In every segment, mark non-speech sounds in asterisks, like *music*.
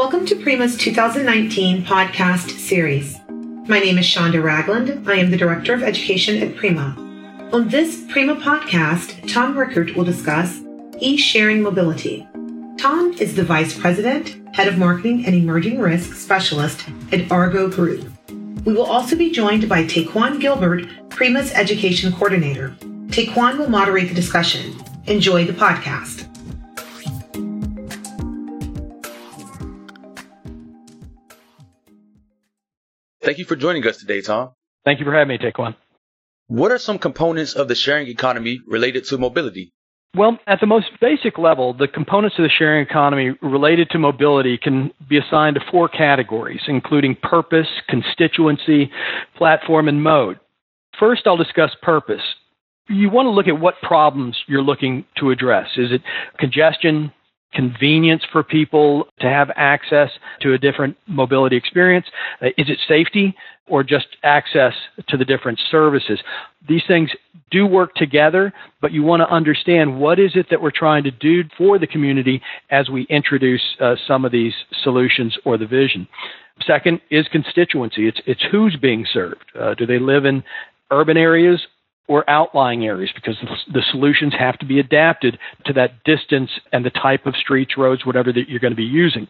Welcome to Prima's 2019 podcast series. My name is Shonda Ragland. I am the Director of Education at Prima. On this Prima podcast, Tom Rickert will discuss e-sharing mobility. Tom is the Vice President, Head of Marketing and Emerging Risk Specialist at Argo Group. We will also be joined by Taquan Gilbert, Prima's Education Coordinator. Taquan will moderate the discussion. Enjoy the podcast. Thank you for joining us today, Tom. Thank you for having me, Taquan. What are some components of the sharing economy related to mobility? Well, at the most basic level, the components of the sharing economy related to mobility can be assigned to four categories, including purpose, constituency, platform, and mode. First, I'll discuss purpose. You want to look at what problems you're looking to address. Is it congestion, convenience for people to have access to a different mobility experience? Uh, is it safety or just access to the different services? These things do work together, but you want to understand what is it that we're trying to do for the community as we introduce uh, some of these solutions or the vision. Second is constituency. It's, it's who's being served. Uh, do they live in urban areas or outlying areas because the solutions have to be adapted to that distance and the type of streets, roads, whatever that you're going to be using.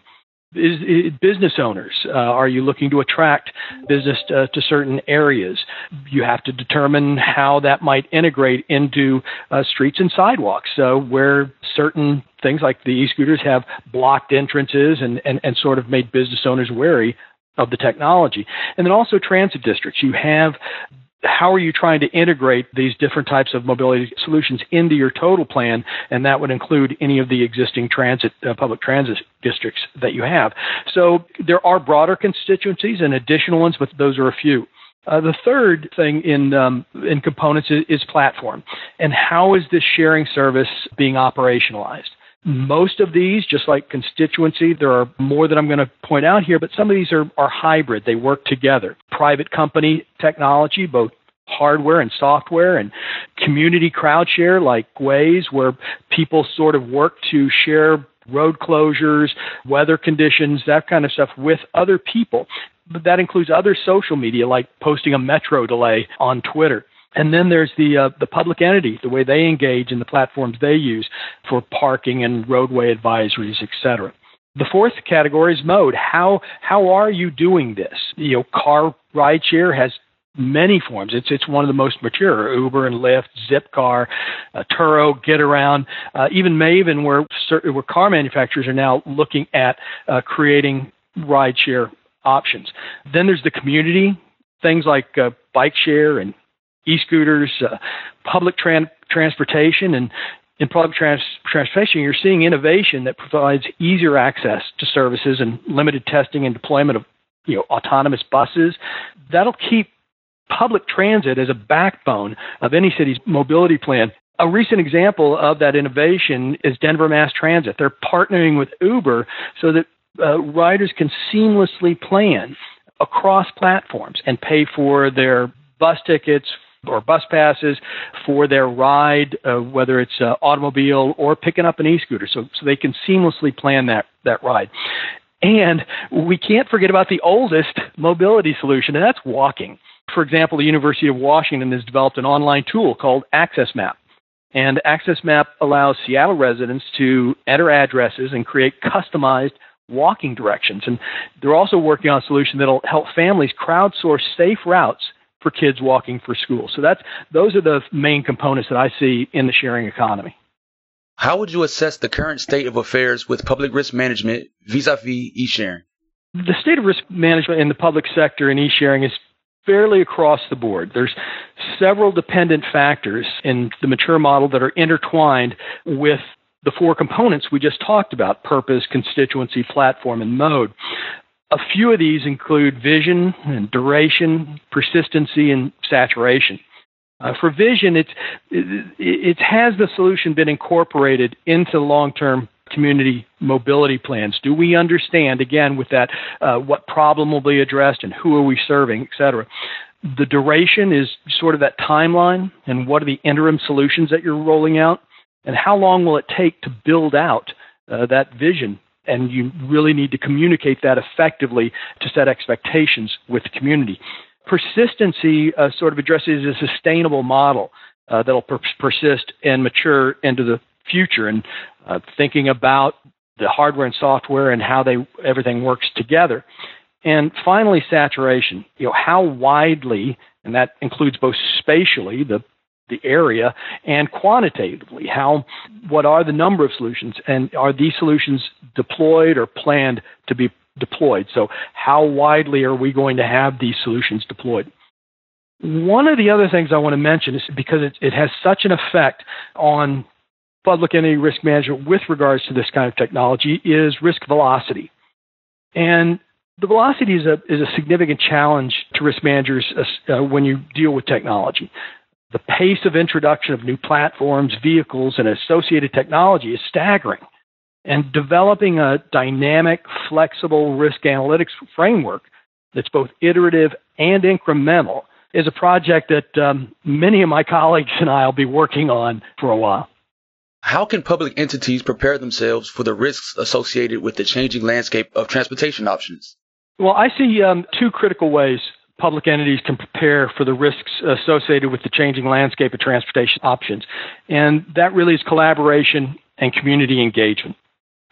Is, business owners, uh, are you looking to attract business to, to, certain areas? You have to determine how that might integrate into uh, streets and sidewalks. So, where certain things like the e scooters have blocked entrances and, and, and sort of made business owners wary of the technology. And then also transit districts. You have how are you trying to integrate these different types of mobility solutions into your total plan? And that would include any of the existing transit, uh, public transit districts that you have. So there are broader constituencies and additional ones, but those are a few. Uh, the third thing in um, in components is, is platform, and how is this sharing service being operationalized? Most of these, just like constituency, there are more that I'm going to point out here, but some of these are, are hybrid. They work together. Private company technology, both hardware and software and community crowd share like Waze, where people sort of work to share road closures, weather conditions, that kind of stuff with other people. But that includes other social media like posting a metro delay on Twitter. And then there's the uh, the public entity, the way they engage and the platforms they use for parking and roadway advisories, etc. The fourth category is mode. How how are you doing this? You know, car rideshare has many forms. It's it's one of the most mature. Uber and Lyft, Zipcar, uh, Turo, Getaround, uh, even Maven, where certain, where car manufacturers are now looking at uh, creating rideshare options. Then there's the community, things like uh, bike share and e-scooters, uh, public tran- transportation, and in public trans- transportation, you're seeing innovation that provides easier access to services and limited testing and deployment of you know autonomous buses. That'll keep public transit as a backbone of any city's mobility plan. A recent example of that innovation is Denver Mass Transit. They're partnering with Uber so that uh, riders can seamlessly plan across platforms and pay for their bus tickets, or bus passes for their ride, uh, whether it's uh, automobile or picking up an e-scooter, so so they can seamlessly plan that that ride. And we can't forget about the oldest mobility solution, and that's walking. For example, the University of Washington has developed an online tool called AccessMap. And AccessMap allows Seattle residents to enter addresses and create customized walking directions. And they're also working on a solution that'll help families crowdsource safe routes for kids walking for school. So that's those are the main components that I see in the sharing economy. How would you assess the current state of affairs with public risk management vis-a-vis e-sharing? The state of risk management in the public sector and e-sharing is fairly across the board. There's several dependent factors in the mature model that are intertwined with the four components we just talked about purpose, constituency, platform, and mode. A few of these include vision and duration, persistency, and saturation. Uh, for vision, it's, it, it has the solution been incorporated into long-term community mobility plans? Do we understand, again, with that, uh, what problem will be addressed and who are we serving, et cetera? The duration is sort of that timeline and what are the interim solutions that you're rolling out? And how long will it take to build out uh, that vision and you really need to communicate that effectively to set expectations with the community. Persistency uh, sort of addresses a sustainable model uh, that'll per- persist and mature into the future, and uh, thinking about the hardware and software and how they everything works together. And finally, saturation. You know, how widely, and that includes both spatially, the the area, and quantitatively, how what are the number of solutions, and are these solutions deployed or planned to be deployed? So, how widely are we going to have these solutions deployed? One of the other things I want to mention is because it, it has such an effect on public entity risk management with regards to this kind of technology is risk velocity. And the velocity is a, is a significant challenge to risk managers uh, when you deal with technology. The pace of introduction of new platforms, vehicles, and associated technology is staggering. And developing a dynamic, flexible risk analytics framework that's both iterative and incremental is a project that um, many of my colleagues and I will be working on for a while. How can public entities prepare themselves for the risks associated with the changing landscape of transportation options? Well, I see um, two critical ways public entities can prepare for the risks associated with the changing landscape of transportation options. And that really is collaboration and community engagement.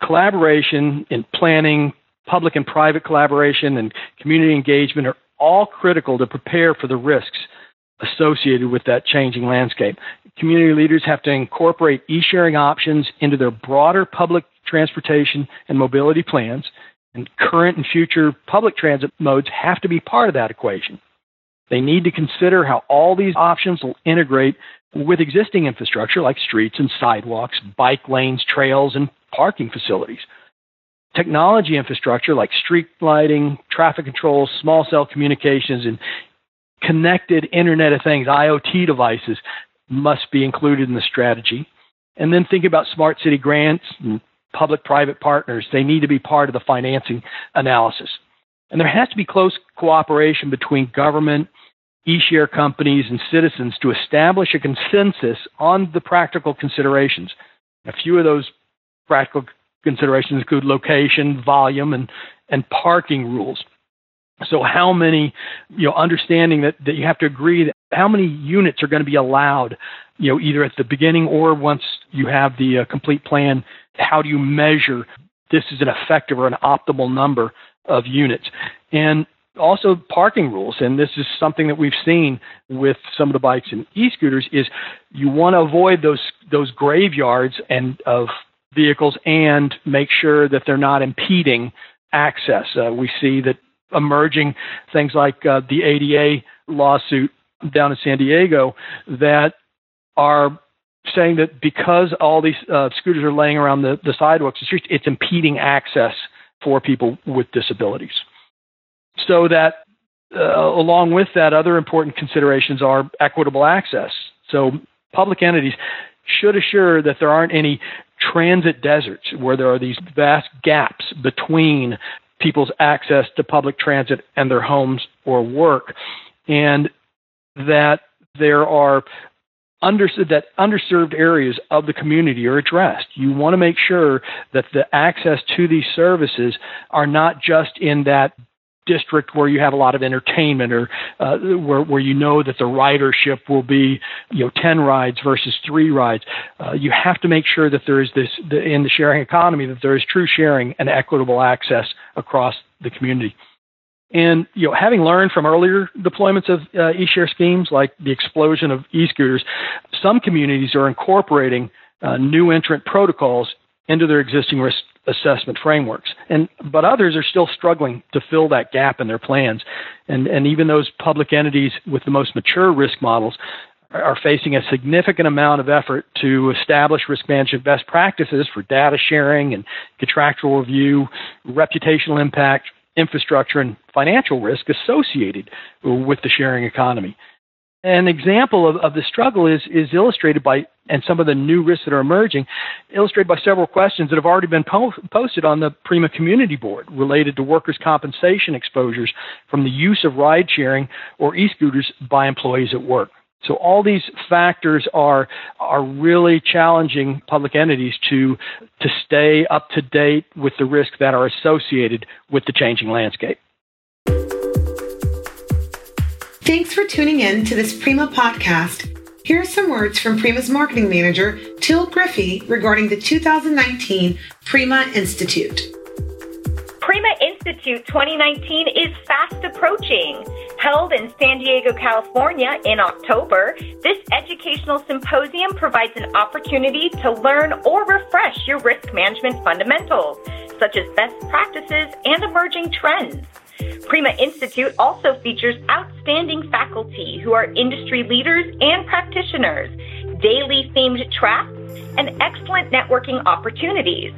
Collaboration in planning, public and private collaboration, and community engagement are all critical to prepare for the risks associated with that changing landscape. Community leaders have to incorporate e sharing options into their broader public transportation and mobility plans, and current and future public transit modes have to be part of that equation. They need to consider how all these options will integrate with existing infrastructure like streets and sidewalks, bike lanes, trails, and parking facilities. Technology infrastructure like street lighting, traffic control, small cell communications, and connected Internet of Things, IoT devices, must be included in the strategy. And then think about smart city grants and public private partners. They need to be part of the financing analysis. And there has to be close cooperation between government, e share companies, and citizens to establish a consensus on the practical considerations. A few of those practical considerations include location, volume, and, and parking rules. So how many, you know, understanding that, that you have to agree that how many units are going to be allowed, you know, either at the beginning or once you have the uh, complete plan, how do you measure this is an effective or an optimal number of units? And also parking rules, and this is something that we've seen with some of the bikes and e-scooters, is you want to avoid those those graveyards and of vehicles and make sure that they're not impeding access. Uh, we see that emerging things like uh, the ADA lawsuit down in San Diego that are saying that because all these uh, scooters are laying around the, the sidewalks it's impeding access for people with disabilities. So that, uh, along with that, other important considerations are equitable access. So public entities should assure that there aren't any transit deserts where there are these vast gaps between people's access to public transit and their homes or work, and that there are under, that underserved areas of the community are addressed. You want to make sure that the access to these services are not just in that district where you have a lot of entertainment or uh, where, where you know that the ridership will be you know 10 rides versus three rides uh, you have to make sure that there is this the, in the sharing economy that there is true sharing and equitable access across the community and you know, having learned from earlier deployments of uh, e-share schemes, like the explosion of e-scooters, some communities are incorporating uh, new entrant protocols into their existing risk assessment frameworks. And but others are still struggling to fill that gap in their plans. And and even those public entities with the most mature risk models are facing a significant amount of effort to establish risk management best practices for data sharing and contractual review, reputational impact, infrastructure, and financial risk associated with the sharing economy. An example of, of the struggle is, is illustrated by, and some of the new risks that are emerging, illustrated by several questions that have already been po- posted on the Prima Community Board related to workers' compensation exposures from the use of ride sharing or e scooters by employees at work. So all these factors are are really challenging public entities to to stay up to date with the risks that are associated with the changing landscape. Thanks for tuning in to this Prima podcast. Here are some words from Prima's marketing manager, Till Griffey, regarding the 2019 Prima Institute. Prima Institute 2019 is fast approaching. Held in San Diego, California in October, this educational symposium provides an opportunity to learn or refresh your risk management fundamentals, such as best practices and emerging trends. Prima Institute also features outstanding faculty who are industry leaders and practitioners, daily themed tracks, and excellent networking opportunities.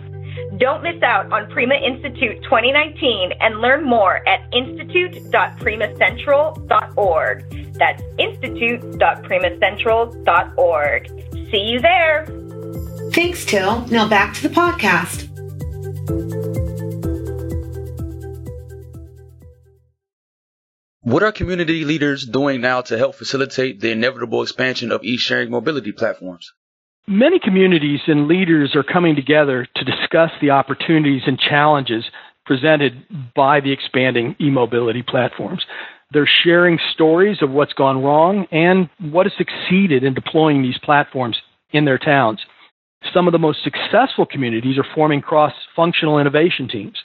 Don't miss out on Prima Institute 2019 and learn more at institute.primacentral.org. That's institute.primacentral.org. See you there. Thanks, Till. Now back to the podcast. What are community leaders doing now to help facilitate the inevitable expansion of e-sharing mobility platforms? Many communities and leaders are coming together to discuss the opportunities and challenges presented by the expanding e-mobility platforms. They're sharing stories of what's gone wrong and what has succeeded in deploying these platforms in their towns. Some of the most successful communities are forming cross-functional innovation teams.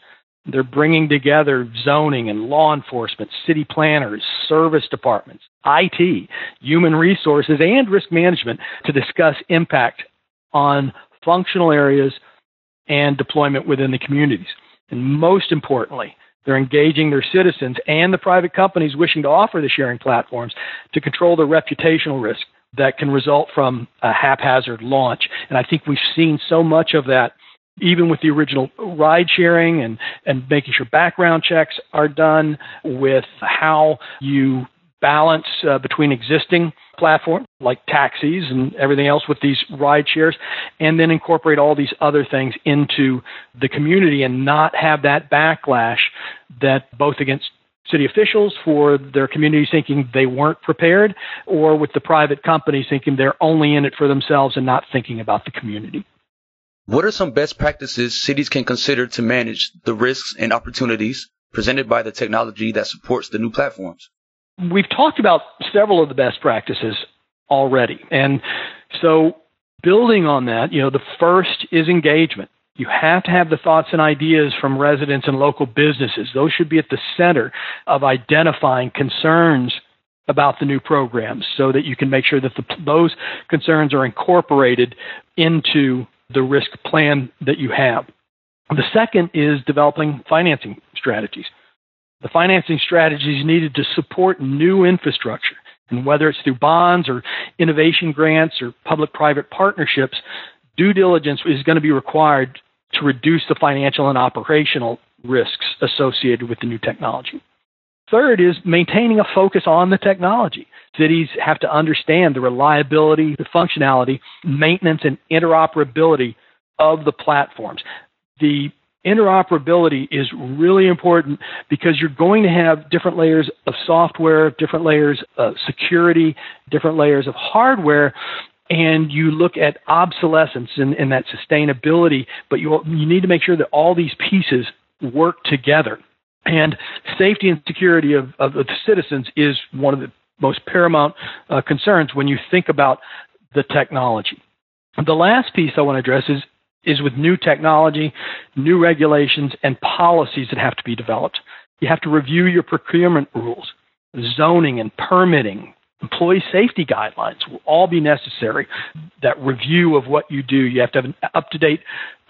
They're bringing together zoning and law enforcement, city planners, service departments, IT, human resources, and risk management to discuss impact on functional areas and deployment within the communities. And most importantly, they're engaging their citizens and the private companies wishing to offer the sharing platforms to control the reputational risk that can result from a haphazard launch. And I think we've seen so much of that even with the original ride sharing and, and making sure background checks are done with how you balance uh, between existing platforms like taxis and everything else with these ride shares and then incorporate all these other things into the community and not have that backlash that both against city officials for their communities thinking they weren't prepared or with the private companies thinking they're only in it for themselves and not thinking about the community. What are some best practices cities can consider to manage the risks and opportunities presented by the technology that supports the new platforms? We've talked about several of the best practices already. And so building on that, you know, the first is engagement. You have to have the thoughts and ideas from residents and local businesses. Those should be at the center of identifying concerns about the new programs so that you can make sure that the, those concerns are incorporated into the risk plan that you have. The second is developing financing strategies. The financing strategies needed to support new infrastructure. And whether it's through bonds or innovation grants or public private partnerships, due diligence is going to be required to reduce the financial and operational risks associated with the new technology. Third is maintaining a focus on the technology. Cities have to understand the reliability, the functionality, maintenance, and interoperability of the platforms. The interoperability is really important because you're going to have different layers of software, different layers of security, different layers of hardware, and you look at obsolescence and, and that sustainability, but you, you need to make sure that all these pieces work together. And safety and security of, of the citizens is one of the most paramount uh, concerns when you think about the technology. The last piece I want to address is, is with new technology, new regulations, and policies that have to be developed. You have to review your procurement rules, zoning and permitting, employee safety guidelines will all be necessary. That review of what you do, you have to have an up to date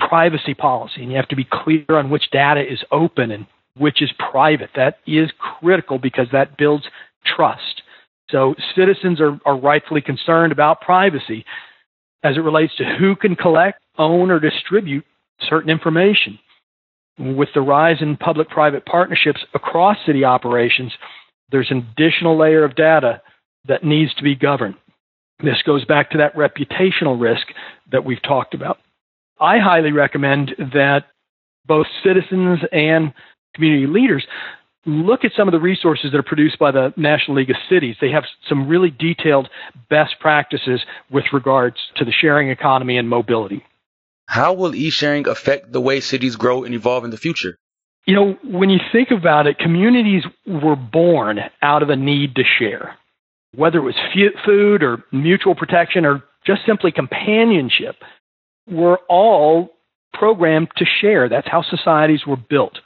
privacy policy, and you have to be clear on which data is open and which is private. That is critical because that builds trust. So citizens are, are rightfully concerned about privacy as it relates to who can collect, own, or distribute certain information. With the rise in public private partnerships across city operations, there's an additional layer of data that needs to be governed. This goes back to that reputational risk that we've talked about. I highly recommend that both citizens and community leaders look at some of the resources that are produced by the National League of Cities. They have some really detailed best practices with regards to the sharing economy and mobility. How will e-sharing affect the way cities grow and evolve in the future? You know, when you think about it, communities were born out of a need to share. Whether it was food or mutual protection or just simply companionship, we're all programmed to share. That's how societies were built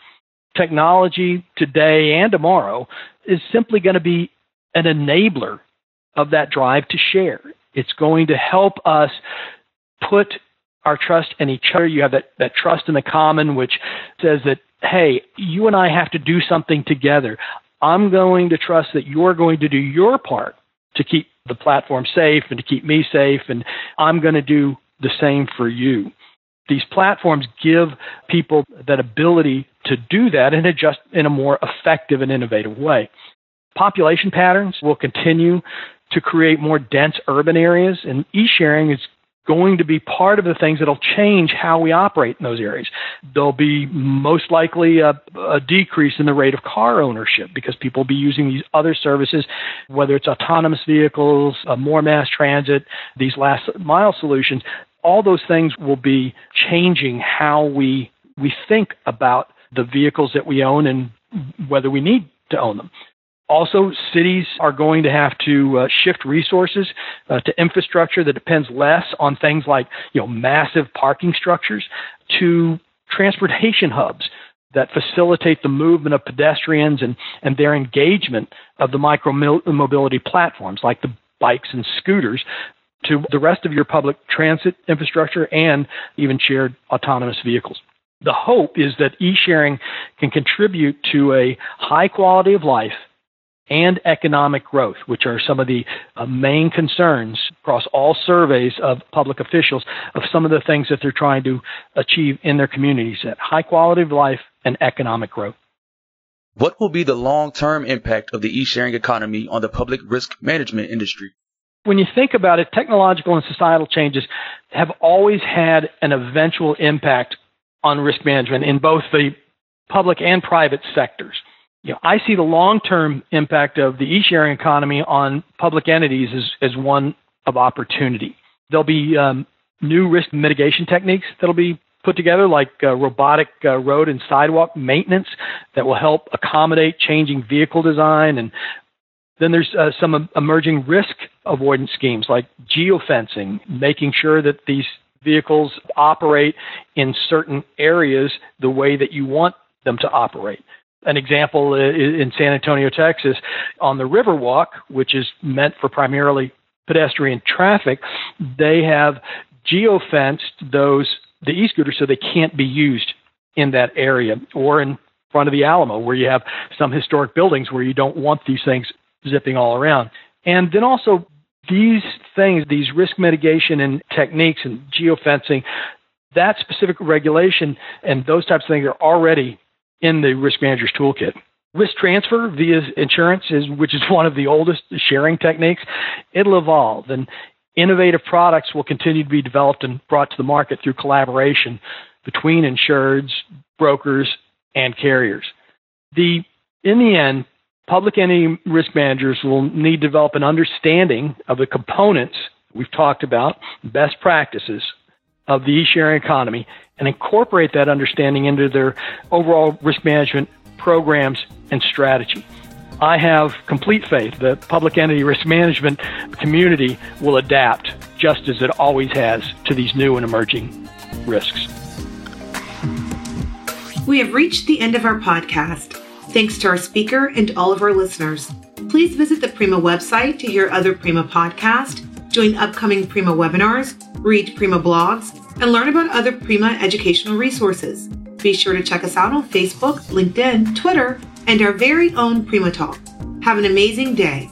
technology today and tomorrow is simply going to be an enabler of that drive to share. It's going to help us put our trust in each other. You have that, that trust in the common, which says that, hey, you and I have to do something together. I'm going to trust that you're going to do your part to keep the platform safe and to keep me safe, and I'm going to do the same for you. These platforms give people that ability to do that and adjust in a more effective and innovative way. Population patterns will continue to create more dense urban areas, and e sharing is going to be part of the things that'll change how we operate in those areas. There'll be most likely a, a, decrease in the rate of car ownership because people will be using these other services, whether it's autonomous vehicles, uh, more mass transit, these last mile solutions. All those things will be changing how we we think about the vehicles that we own and whether we need to own them. Also, cities are going to have to uh, shift resources uh, to infrastructure that depends less on things like you know massive parking structures to transportation hubs that facilitate the movement of pedestrians and, and their engagement of the micro mobility platforms like the bikes and scooters to the rest of your public transit infrastructure and even shared autonomous vehicles. The hope is that e-sharing can contribute to a high quality of life and economic growth, which are some of the uh, main concerns across all surveys of public officials of some of the things that they're trying to achieve in their communities at high quality of life and economic growth. What will be the long term impact of the e sharing economy on the public risk management industry? When you think about it, technological and societal changes have always had an eventual impact on risk management in both the public and private sectors. You know, I see the long-term impact of the e-sharing economy on public entities as, as one of opportunity. There'll be um, new risk mitigation techniques that'll be put together, like uh, robotic uh, road and sidewalk maintenance, that will help accommodate changing vehicle design. And then there's uh, some emerging risk avoidance schemes like geofencing, making sure that these vehicles operate in certain areas the way that you want them to operate. An example uh, in San Antonio, Texas, on the Riverwalk, which is meant for primarily pedestrian traffic, they have geofenced those the e-scooters so they can't be used in that area or in front of the Alamo where you have some historic buildings where you don't want these things zipping all around. And then also these things, these risk mitigation and techniques and geofencing, that specific regulation and those types of things are already in the risk manager's toolkit. Risk transfer via insurance is, which is *laughs* one of the oldest sharing techniques. It'll evolve and innovative products will continue to be developed and brought to the market through collaboration between insureds, brokers, and carriers. The, in the end, public entity risk managers will need to develop an understanding of the components we've talked about, best practices of the e-sharing economy, and incorporate that understanding into their overall risk management programs and strategy. I have complete faith that public entity risk management community will adapt just as it always has to these new and emerging risks. We have reached the end of our podcast. Thanks to our speaker and all of our listeners. Please visit the Prima website to hear other Prima podcasts, join upcoming Prima webinars, read Prima blogs, and learn about other Prima educational resources. Be sure to check us out on Facebook, LinkedIn, Twitter, and our very own Prima Talk. Have an amazing day.